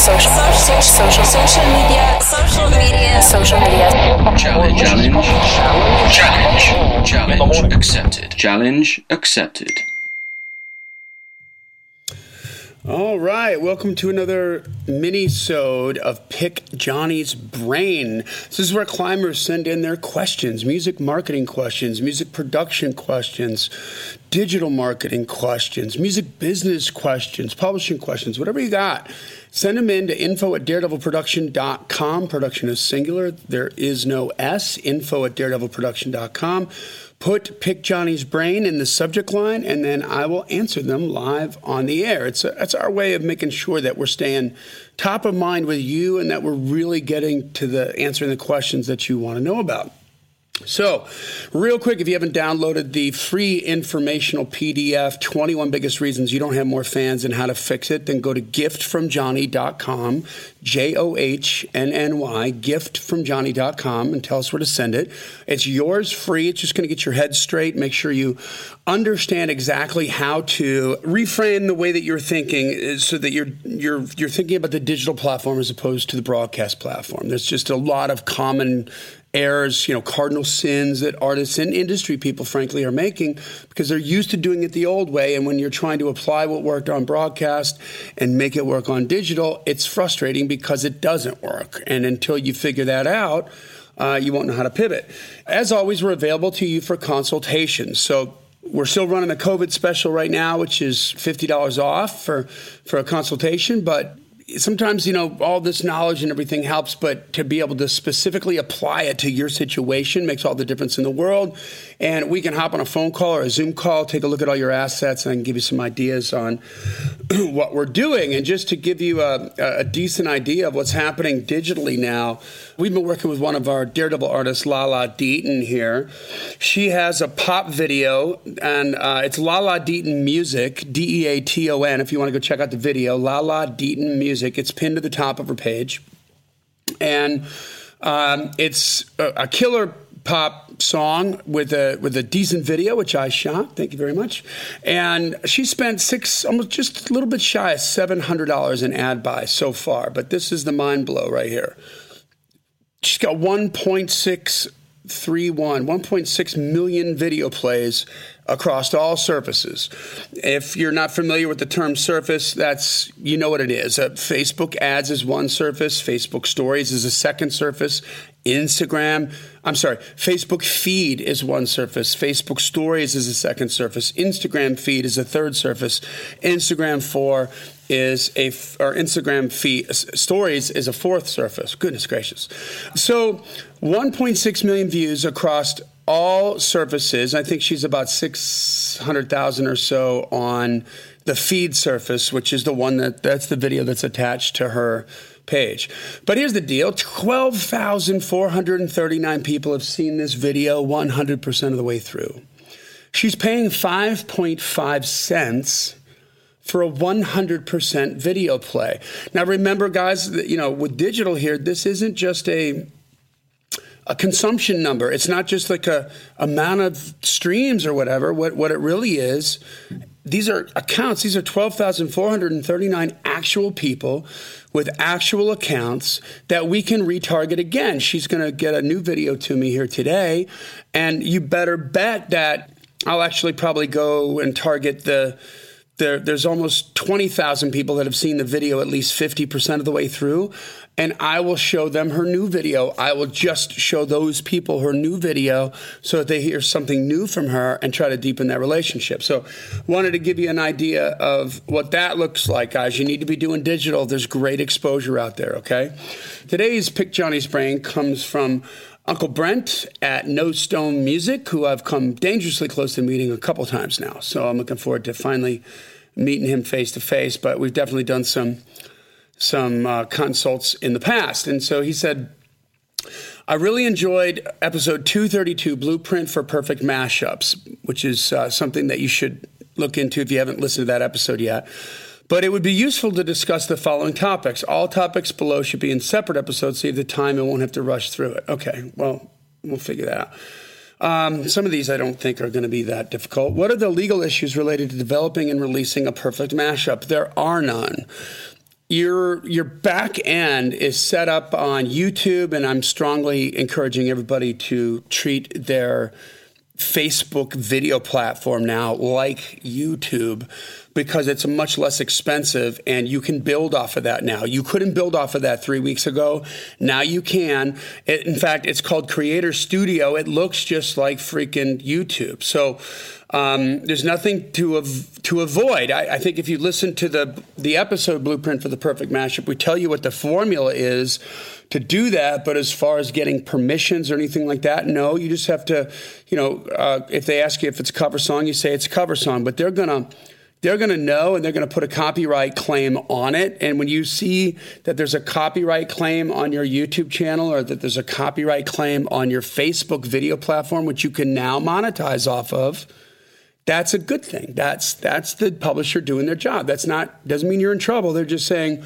Social, social, social, social media, social media, social media. Challenge. Challenge. Challenge. Challenge accepted. Challenge accepted. All right, welcome to another mini-sode of Pick Johnny's Brain. This is where climbers send in their questions, music marketing questions, music production questions, digital marketing questions, music business questions, publishing questions, whatever you got. Send them in to info at daredevilproduction.com. Production is singular. There is no S. Info at daredevilproduction.com put Pick Johnny's Brain in the subject line, and then I will answer them live on the air. It's, a, it's our way of making sure that we're staying top of mind with you and that we're really getting to the answering the questions that you want to know about. So, real quick, if you haven't downloaded the free informational PDF, 21 biggest reasons you don't have more fans and how to fix it, then go to giftfromjohnny.com, J O H N N Y, giftfromjohnny.com, and tell us where to send it. It's yours free. It's just going to get your head straight. Make sure you understand exactly how to reframe the way that you're thinking uh, so that you're, you're, you're thinking about the digital platform as opposed to the broadcast platform. There's just a lot of common errors, you know, cardinal sins that artists and industry people, frankly, are making because they're used to doing it the old way. And when you're trying to apply what worked on broadcast and make it work on digital, it's frustrating because it doesn't work. And until you figure that out, uh, you won't know how to pivot. As always, we're available to you for consultations. So we're still running a COVID special right now, which is $50 off for, for a consultation, but sometimes you know all this knowledge and everything helps but to be able to specifically apply it to your situation makes all the difference in the world. And we can hop on a phone call or a zoom call take a look at all your assets and give you some ideas on what we're doing. And just to give you a, a, decent idea of what's happening digitally now we've been working with one of our daredevil artists lala deaton here. She has a pop video and uh, it's lala deaton music d-e-a-t-o-n if you want to go check out the video lala deaton music music. It's pinned to the top of her page, and um, it's a, a killer pop song with a with a decent video, which I shot. Thank you very much. And she spent six, almost just a little bit shy of seven hundred dollars in ad buy so far. But this is the mind blow right here. She's got one point six three one, 1.6 million video plays across all surfaces. If you're not familiar with the term surface, that's you know what it is. Uh, Facebook ads is one surface, Facebook stories is a second surface, Instagram, I'm sorry, Facebook feed is one surface, Facebook stories is a second surface, Instagram feed is a third surface, Instagram for is a or Instagram feed stories is a fourth surface. Goodness gracious. So 1.6 million views across all surfaces. I think she's about 600,000 or so on the feed surface, which is the one that that's the video that's attached to her page. But here's the deal 12,439 people have seen this video 100% of the way through. She's paying 5.5 cents for a 100% video play. Now remember guys, you know, with digital here, this isn't just a a consumption number. It's not just like a amount of streams or whatever. What what it really is, these are accounts. These are twelve thousand four hundred and thirty nine actual people with actual accounts that we can retarget again. She's going to get a new video to me here today, and you better bet that I'll actually probably go and target the there, there's almost 20,000 people that have seen the video at least 50% of the way through. And I will show them her new video. I will just show those people her new video so that they hear something new from her and try to deepen that relationship. So, wanted to give you an idea of what that looks like, guys. You need to be doing digital. There's great exposure out there, okay? Today's Pick Johnny's Brain comes from Uncle Brent at No Stone Music, who I've come dangerously close to meeting a couple times now. So I'm looking forward to finally meeting him face to face. But we've definitely done some some uh, consults in the past, and so he said. I really enjoyed episode 232, Blueprint for Perfect Mashups, which is uh, something that you should look into if you haven't listened to that episode yet. But it would be useful to discuss the following topics. All topics below should be in separate episodes, so save the time and won't have to rush through it. Okay, well, we'll figure that out. Um, some of these I don't think are going to be that difficult. What are the legal issues related to developing and releasing a perfect mashup? There are none. your your back end is set up on YouTube, and I'm strongly encouraging everybody to treat their Facebook video platform now like YouTube because it's much less expensive and you can build off of that now. You couldn't build off of that three weeks ago. Now you can. It, in fact, it's called Creator Studio. It looks just like freaking YouTube. So um, there's nothing to av- to avoid. I, I, think if you listen to the the episode blueprint for the perfect mashup, we tell you what the formula is to do that. But as far as getting permissions or anything like that, no. You just have to, you know, uh, if they ask you if it's a cover song, you say it's a cover song. But they're gonna they're going to know and they're going to put a copyright claim on it. And when you see that there's a copyright claim on your YouTube channel or that there's a copyright claim on your Facebook video platform, which you can now monetize off of, that's a good thing. That's that's the publisher doing their job. That's not doesn't mean you're in trouble. They're just saying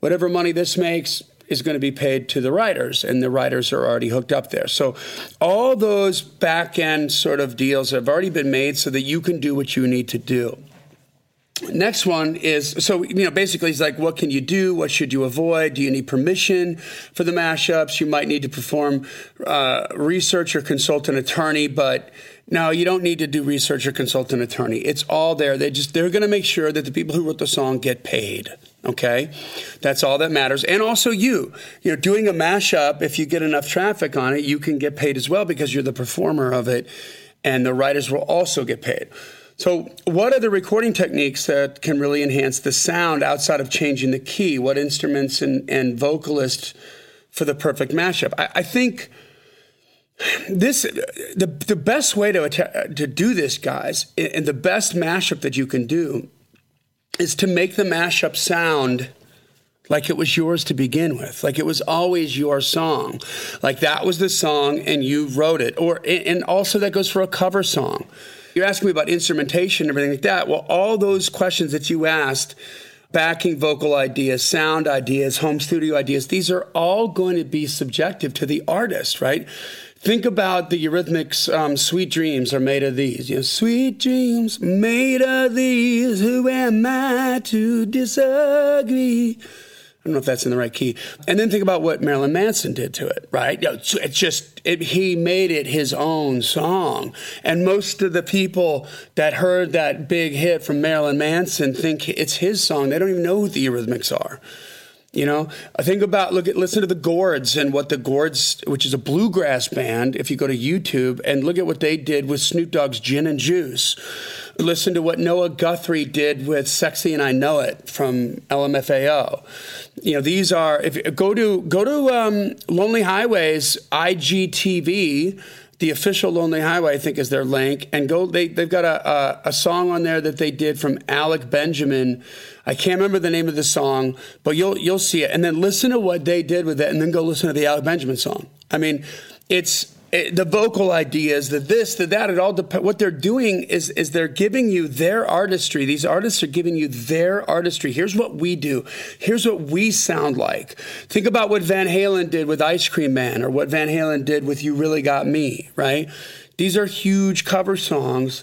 whatever money this makes is going to be paid to the writers, and the writers are already hooked up there. So all those back end sort of deals have already been made so that you can do what you need to do. Next one is so you know basically it's like what can you do? What should you avoid? Do you need permission for the mashups? You might need to perform uh, research or consult an attorney, but no, you don't need to do research or consult an attorney. It's all there. They just they're going to make sure that the people who wrote the song get paid. Okay, that's all that matters. And also you, you know, doing a mashup. If you get enough traffic on it, you can get paid as well because you're the performer of it, and the writers will also get paid. So, what are the recording techniques that can really enhance the sound outside of changing the key? What instruments and, and vocalists for the perfect mashup? I, I think this the the best way to to do this, guys, and the best mashup that you can do is to make the mashup sound like it was yours to begin with like it was always your song like that was the song and you wrote it or and also that goes for a cover song you're asking me about instrumentation and everything like that. Well, all those questions that you asked, backing vocal ideas, sound ideas, home studio ideas, these are all going to be subjective to the artist, right? Think about the Eurythmics' um, "Sweet Dreams" are made of these. You know, sweet dreams made of these. Who am I to disagree? I don't know if that's in the right key. And then think about what Marilyn Manson did to it, right? It's just, it, he made it his own song. And most of the people that heard that big hit from Marilyn Manson think it's his song. They don't even know who the Eurythmics are. You know, I think about look at listen to the Gourds and what the Gourds, which is a bluegrass band, if you go to YouTube and look at what they did with Snoop Dogg's Gin and Juice. Listen to what Noah Guthrie did with Sexy and I Know It from LMFAO. You know, these are if go to go to um, Lonely Highways IGTV the official Lonely Highway, I think, is their link. And go, they, they've got a, a, a, song on there that they did from Alec Benjamin. I can't remember the name of the song, but you'll, you'll see it. And then listen to what they did with it, and then go listen to the Alec Benjamin song. I mean, it's it, Eh, the vocal ideas, the this, the that, it all depends. What they're doing is is they're giving you their artistry. These artists are giving you their artistry. Here's what we do. Here's what we sound like. Think about what Van Halen did with Ice Cream Man, or what Van Halen did with You Really Got Me. Right? These are huge cover songs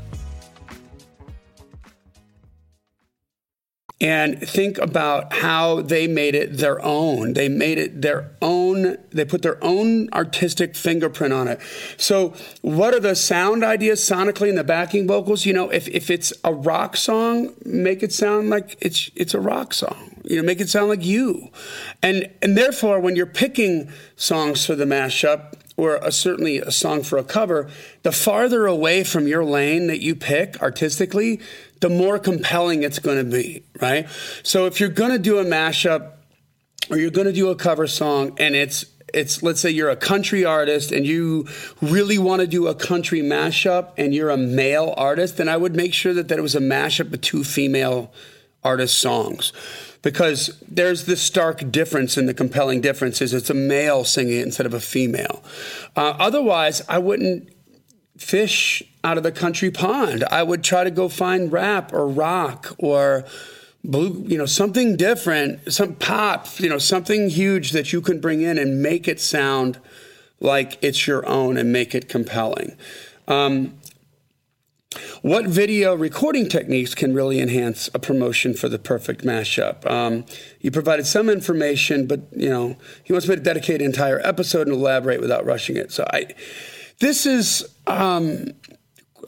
And think about how they made it their own. They made it their own, they put their own artistic fingerprint on it. So, what are the sound ideas sonically in the backing vocals? You know, if, if it's a rock song, make it sound like it's it's a rock song. You know, make it sound like you. And and therefore when you're picking songs for the mashup, or a, certainly a song for a cover, the farther away from your lane that you pick artistically, the more compelling it's going to be, right? So if you're going to do a mashup or you're going to do a cover song and it's it's let's say you're a country artist and you really want to do a country mashup and you're a male artist, then I would make sure that, that it was a mashup of two female artist songs because there's this stark difference in the compelling difference is it's a male singing it instead of a female. Uh, otherwise, I wouldn't fish out of the country pond. I would try to go find rap or rock or blue, you know, something different, some pop, you know, something huge that you can bring in and make it sound like it's your own and make it compelling. Um, what video recording techniques can really enhance a promotion for the perfect mashup? Um, you provided some information, but you know he wants me to dedicate an entire episode and elaborate without rushing it. So I, this is um,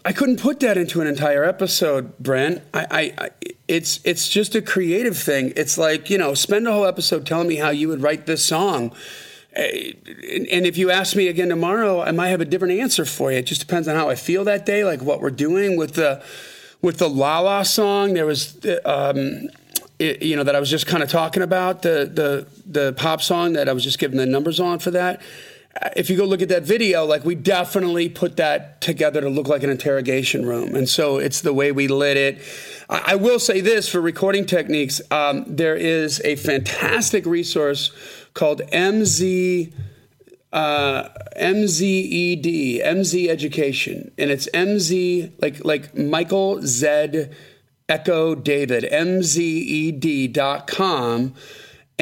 I couldn't put that into an entire episode, Brent. I, I, I, it's it's just a creative thing. It's like you know, spend a whole episode telling me how you would write this song, eh, and if you ask me again tomorrow, I might have a different answer for you. It just depends on how I feel that day, like what we're doing with the with the La La song. There was. Um, it, you know that I was just kind of talking about the the the pop song that I was just giving the numbers on for that if you go look at that video, like we definitely put that together to look like an interrogation room. And so it's the way we lit it. I, I will say this for recording techniques, um, there is a fantastic resource called MZ. Uh, MZED, MZ Education, and it's MZ like like Michael Z Echo David, MZED.com.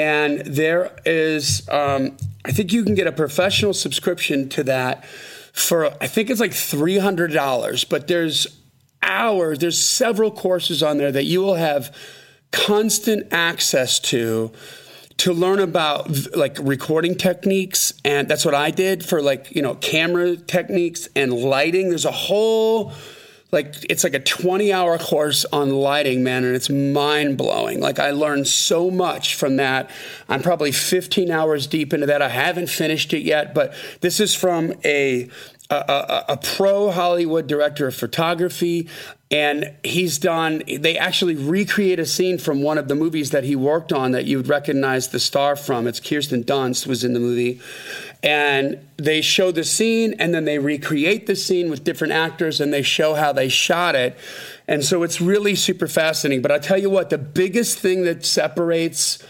And there is, um, I think you can get a professional subscription to that for, I think it's like $300, but there's hours, there's several courses on there that you will have constant access to to learn about like recording techniques. And that's what I did for like you know camera techniques and lighting. There's a whole like it's like a 20 hour course on lighting man and it's mind blowing like i learned so much from that. I'm probably 15 hours deep into that. I haven't finished it yet but this is from a a, a, a pro hollywood director of photography and he's done they actually recreate a scene from one of the movies that he worked on that you would recognize the star from. It's kirsten dunst was in the movie. And they show the scene and then they recreate the scene with different actors and they show how they shot it. And so it's really super fascinating. But i tell you what the biggest thing that separates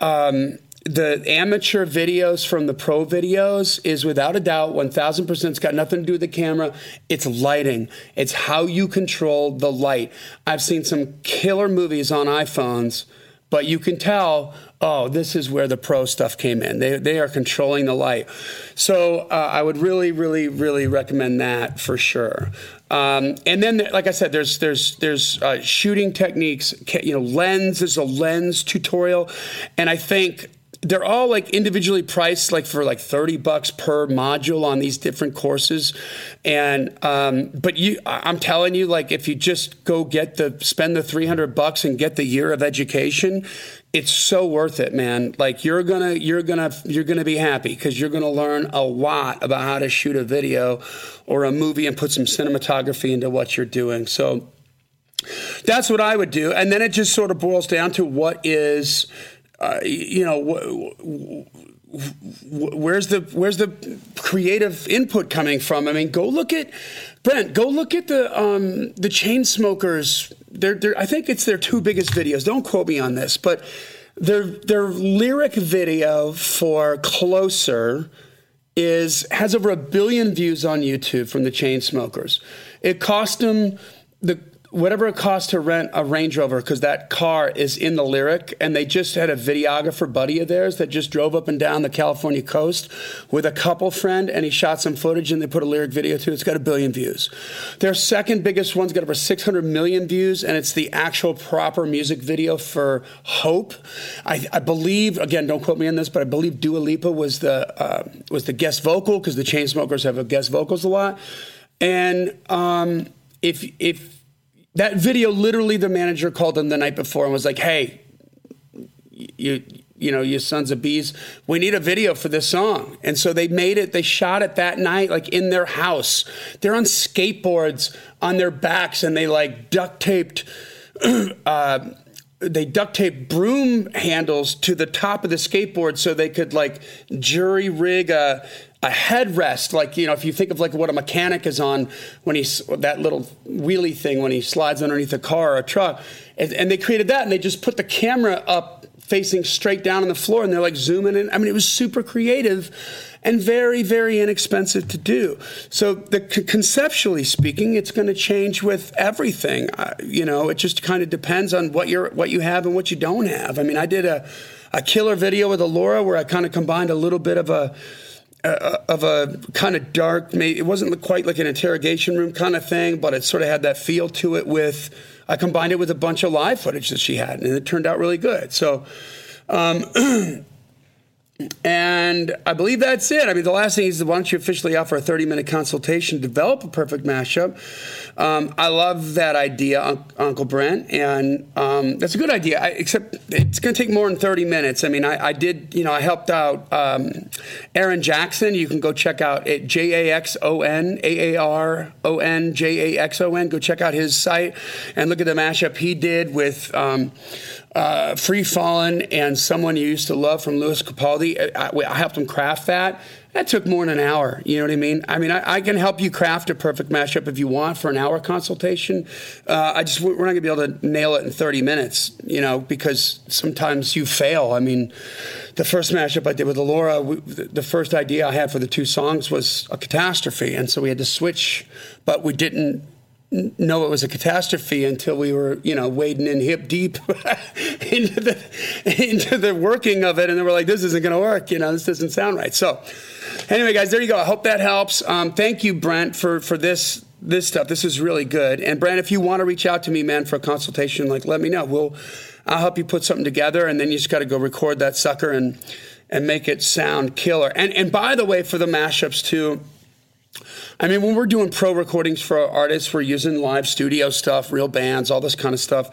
um, the amateur videos from the pro videos is without a doubt 1000% it's got nothing to do with the camera it's lighting it's how you control the light i've seen some killer movies on iphones but you can tell oh, this is where the pro stuff came in. They, they are controlling the light. So uh, I would really, really, really recommend that for sure. Um, and then, like I said, there's there's there's uh, shooting techniques. You know, lens is a lens tutorial, and I think they're all like individually priced like for like 30 bucks per module on these different courses. And um, but you i'm telling you like if you just go get the spend the 300 bucks and get the year of education it's so worth it man. Like you're gonna you're gonna you're gonna be happy because you're gonna learn a lot about how to shoot a video or a movie and put some cinematography into what you're doing. So that's what i would do. And then it just sort of boils down to what is uh, you know, where's the where's the creative input coming from? I mean, go look at Brent. Go look at the um, the Chainsmokers. They're, they're, I think it's their two biggest videos. Don't quote me on this, but their their lyric video for "Closer" is has over a billion views on YouTube from the Chainsmokers. It cost them the whatever it costs to rent a Range Rover because that car is in the lyric, and they just had a videographer buddy of theirs that just drove up and down the California coast with a couple friend, and he shot some footage and they put a lyric video to. it. It's got a billion views. Their second biggest one's got over 600 million views, and it's the actual proper music video for Hope. I, I believe, again, don't quote me on this, but I believe Dua Lipa was the uh, was the guest vocal because the Chainsmokers have guest vocals a lot, and um, if if that video, literally, the manager called them the night before and was like, "Hey, you." You know, you sons of bees, we need a video for this song. And so they made it, they shot it that night, like in their house. They're on skateboards on their backs and they like duct taped uh, they duct taped broom handles to the top of the skateboard so they could like jury rig a a headrest, like you know, if you think of like what a mechanic is on when he's that little wheelie thing when he slides underneath a car or a truck, and, and, they created that, and they just put the camera up facing straight down on the floor, and they're like zooming in. I mean, it was super creative and very, very inexpensive to do. So, the, conceptually speaking, it's going to change with everything. You know, it just kind of depends on what you're, what you have and what you don't have. I mean, I did a, a killer video with Alora where I kind of combined a little bit of a uh, of a kind of dark, maybe it wasn't quite like an interrogation room kind of thing, but it sort of had that feel to it. With I combined it with a bunch of live footage that she had, and it turned out really good. So. Um, And I believe that's it. I mean, the last thing is why don't you officially offer a 30 minute consultation to develop a perfect mashup? Um, I love that idea, Un- Uncle Brent, and um, that's a good idea. I, except it's going to take more than 30 minutes. I mean, I, I did, you know, I helped out um, Aaron Jaxon. You can go check out it, J A X O N A A R O N J A X O N. Go check out his site and look at the mashup he did with um, uh, Free Fallin' and someone you used to love from Lewis Capaldi. I, I, helped him craft that. That took more than an hour. You know what I mean? I mean, I, I can help you craft a perfect mashup if you want for an hour consultation. Uh, I just we're not going to be able to nail it in 30 minutes. You know, because sometimes you fail. I mean, the first mashup I did with Alora, we, the first idea I had for the two songs was a catastrophe, and so we had to switch, but we didn't know it was a catastrophe until we were, you know, wading in hip deep into the into the working of it, and then we're like, this isn't going to work. You know, this doesn't sound right. So, anyway, guys, there you go. I hope that helps. Um, thank you, Brent, for for this this stuff. This is really good. And Brent, if you want to reach out to me, man, for a consultation, like let me know. We'll I'll help you put something together, and then you just got to go record that sucker and and make it sound killer. And and by the way, for the mashups too I mean, when we're doing pro recordings for our artists, we're using live studio stuff, real bands, all this kind of stuff.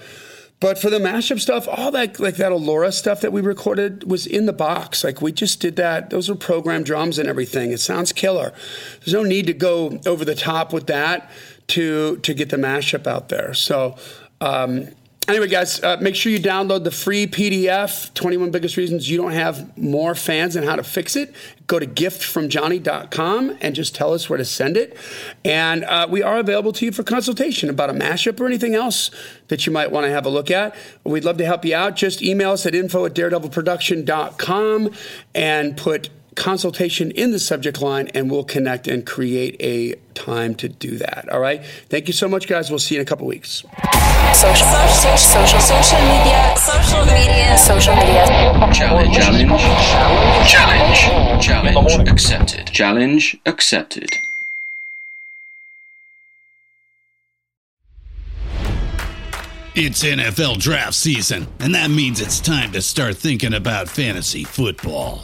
But for the mashup stuff, all that like that Alora stuff that we recorded was in the box. Like we just did that. Those are programmed drums and everything. It sounds killer. There's no need to go over the top with that to to get the mashup out there. So um, Anyway, guys, uh, make sure you download the free PDF 21 Biggest Reasons You Don't Have More Fans and How to Fix It. Go to giftfromjohnny.com and just tell us where to send it. And uh, we are available to you for consultation about a mashup or anything else that you might want to have a look at. We'd love to help you out. Just email us at info at daredevilproduction.com and put consultation in the subject line, and we'll connect and create a time to do that. All right. Thank you so much, guys. We'll see you in a couple weeks. Social, social, social, social media, social media, social media. Challenge, challenge, challenge, challenge accepted. Challenge accepted. It's NFL draft season, and that means it's time to start thinking about fantasy football.